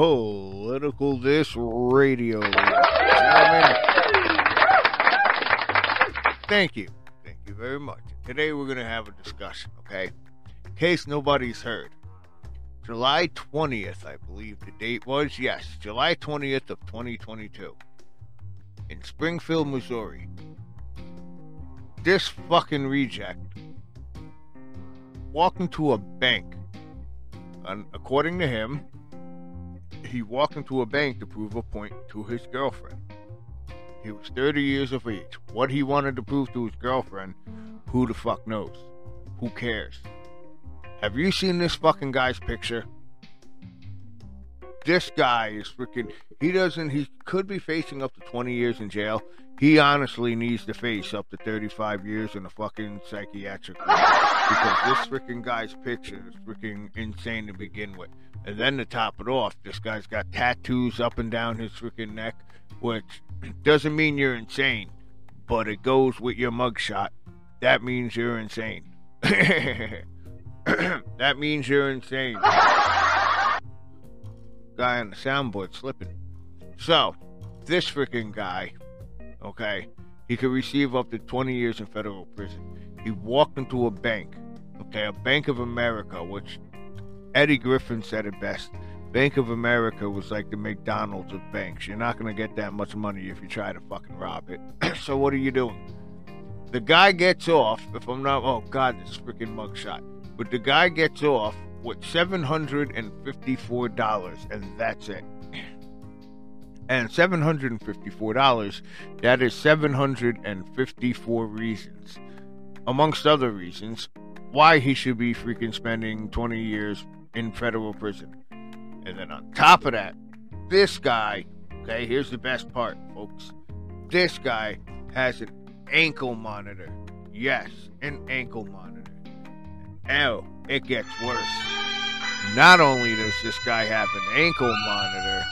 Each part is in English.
Political This Radio. gentlemen. Thank you. Thank you very much. Today we're going to have a discussion, okay? In case nobody's heard. July 20th, I believe the date was. Yes, July 20th of 2022. In Springfield, Missouri. This fucking reject walked into a bank. And according to him, he walked into a bank to prove a point to his girlfriend. He was 30 years of age. What he wanted to prove to his girlfriend, who the fuck knows? Who cares? Have you seen this fucking guy's picture? This guy is freaking. He doesn't. He could be facing up to 20 years in jail. He honestly needs to face up to 35 years in a fucking psychiatric ward because this freaking guy's picture is freaking insane to begin with. And then to top it off, this guy's got tattoos up and down his freaking neck, which doesn't mean you're insane, but it goes with your mugshot. That means you're insane. that means you're insane. Guy on the soundboard slipping. So, this freaking guy, okay, he could receive up to 20 years in federal prison. He walked into a bank, okay, a Bank of America, which Eddie Griffin said it best. Bank of America was like the McDonald's of banks. You're not going to get that much money if you try to fucking rob it. so what are you doing? The guy gets off, if I'm not, oh God, this freaking mugshot. But the guy gets off with $754, and that's it. And $754, that is 754 reasons, amongst other reasons, why he should be freaking spending 20 years in federal prison. And then on top of that, this guy, okay, here's the best part, folks. This guy has an ankle monitor. Yes, an ankle monitor. Oh, it gets worse. Not only does this guy have an ankle monitor,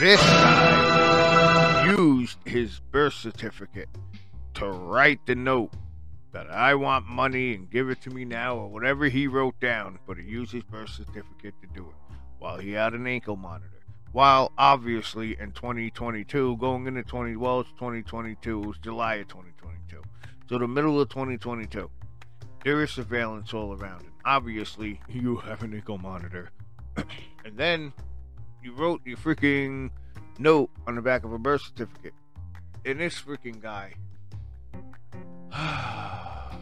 this guy used his birth certificate to write the note that I want money and give it to me now or whatever he wrote down, but he used his birth certificate to do it while he had an ankle monitor. While obviously in 2022, going into 20, well, it's 2022, it was July of 2022. So the middle of 2022, there is surveillance all around it. Obviously, you have an ankle monitor. and then you wrote your freaking note on the back of a birth certificate. And this freaking guy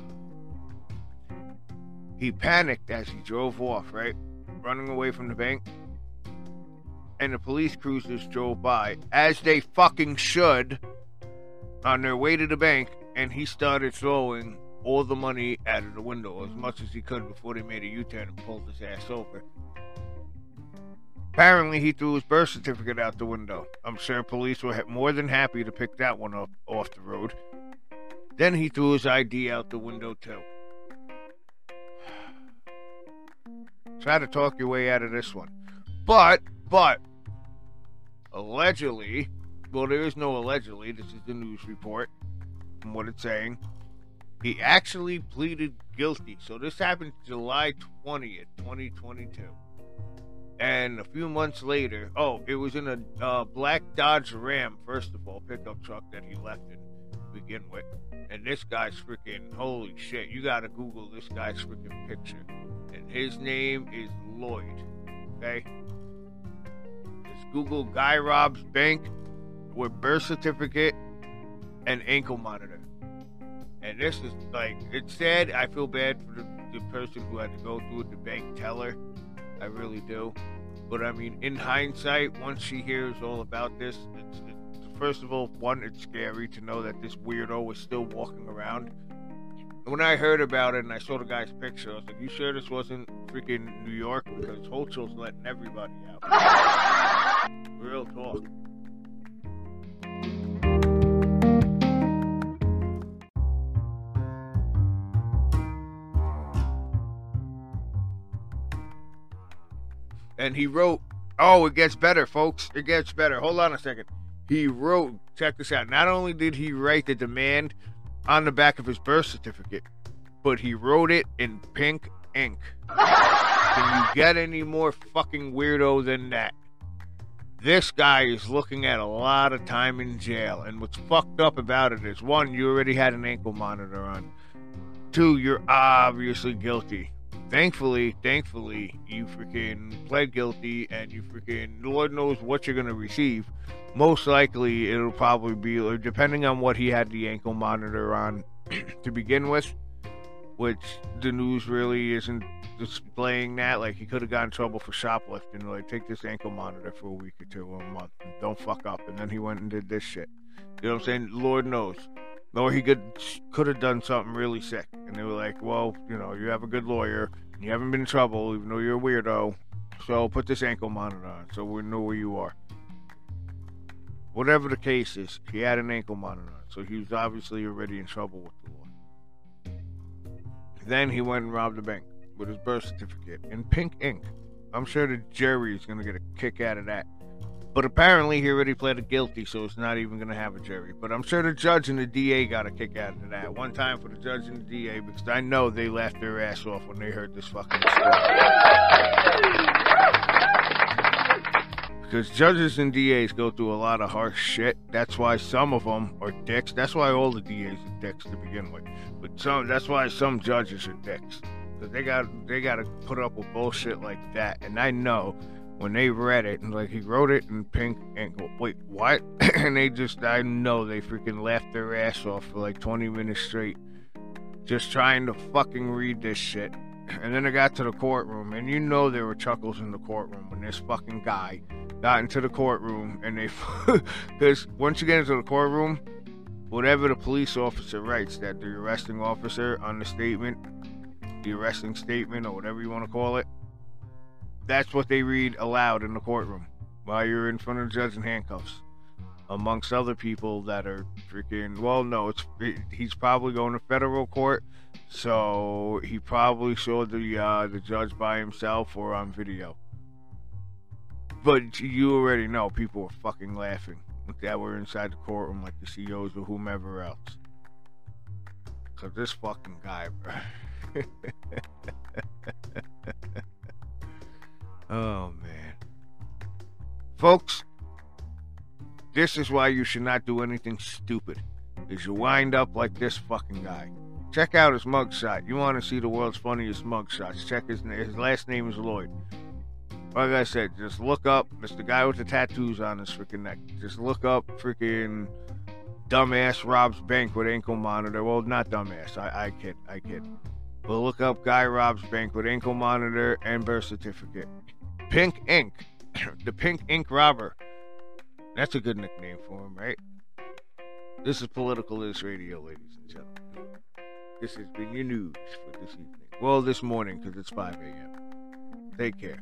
he panicked as he drove off, right? Running away from the bank. And the police cruisers drove by, as they fucking should, on their way to the bank. And he started throwing all the money out of the window as much as he could before they made a U turn and pulled his ass over. Apparently, he threw his birth certificate out the window. I'm sure police were more than happy to pick that one up off the road. Then he threw his ID out the window, too. Try to talk your way out of this one. But, but, allegedly, well, there is no allegedly, this is the news report, from what it's saying. He actually pleaded guilty. So this happened July 20th, 2022. And a few months later, oh, it was in a uh, black Dodge Ram, first of all, pickup truck that he left in to begin with. And this guy's freaking, holy shit, you gotta Google this guy's freaking picture. And his name is Lloyd, okay? Just Google Guy Robs Bank with birth certificate and ankle monitor. And this is like, it's sad. I feel bad for the, the person who had to go through it, the bank teller. I really do. But I mean, in hindsight, once she hears all about this, it's, it's first of all, one, it's scary to know that this weirdo was still walking around. When I heard about it and I saw the guy's picture, I was like, "You sure this wasn't freaking New York?" Because Hochul's letting everybody out. Real talk. And he wrote, "Oh, it gets better, folks. It gets better." Hold on a second. He wrote, check this out. Not only did he write the demand on the back of his birth certificate, but he wrote it in pink ink. Can you get any more fucking weirdo than that? This guy is looking at a lot of time in jail. And what's fucked up about it is one, you already had an ankle monitor on. Two, you're obviously guilty. Thankfully, thankfully, you freaking pled guilty and you freaking, Lord knows what you're going to receive. Most likely, it'll probably be, uh, depending on what he had the ankle monitor on to begin with, which the news really isn't displaying that. Like he could have gotten in trouble for shoplifting. Like take this ankle monitor for a week or two or a month. Don't fuck up. And then he went and did this shit. You know what I'm saying? Lord knows. Or he could could have done something really sick. And they were like, well, you know, you have a good lawyer. You haven't been in trouble, even though you're a weirdo. So put this ankle monitor on, so we know where you are. Whatever the case is, he had an ankle monitor on, so he was obviously already in trouble with the law. Then he went and robbed a bank with his birth certificate in pink ink. I'm sure the jury is going to get a kick out of that. But apparently he already pleaded guilty, so it's not even going to have a jury. But I'm sure the judge and the DA got a kick out of that. One time for the judge and the DA, because I know they laughed their ass off when they heard this fucking story. Because judges and DAs go through a lot of harsh shit. That's why some of them are dicks. That's why all the DAs are dicks to begin with. But some, that's why some judges are dicks because they got they got to put up with bullshit like that. And I know when they read it and like he wrote it in pink and go, wait, what? and they just I know they freaking laughed their ass off for like 20 minutes straight, just trying to fucking read this shit. And then I got to the courtroom, and you know there were chuckles in the courtroom when this fucking guy got into the courtroom, and they, because once you get into the courtroom, whatever the police officer writes, that the arresting officer on the statement the arresting statement or whatever you want to call it. That's what they read aloud in the courtroom while you're in front of the judge in handcuffs, amongst other people that are freaking. Well, no, it's he's probably going to federal court, so he probably saw the uh, the judge by himself or on video. But you already know people were fucking laughing that were inside the courtroom, like the CEOs or whomever else. Cause this fucking guy, bro. Folks, this is why you should not do anything stupid. Is you wind up like this fucking guy. Check out his mugshot. You want to see the world's funniest mugshots. Check his his last name is Lloyd. Like I said, just look up. It's the guy with the tattoos on his freaking neck. Just look up freaking dumbass robs bank with ankle monitor. Well, not dumbass. I, I kid. I kid. But look up Guy Robs Bank with ankle monitor and birth certificate. Pink Ink. the Pink Ink Robber. That's a good nickname for him, right? This is Political News Radio, ladies and gentlemen. This has been your news for this evening. Well, this morning, because it's 5 a.m. Take care.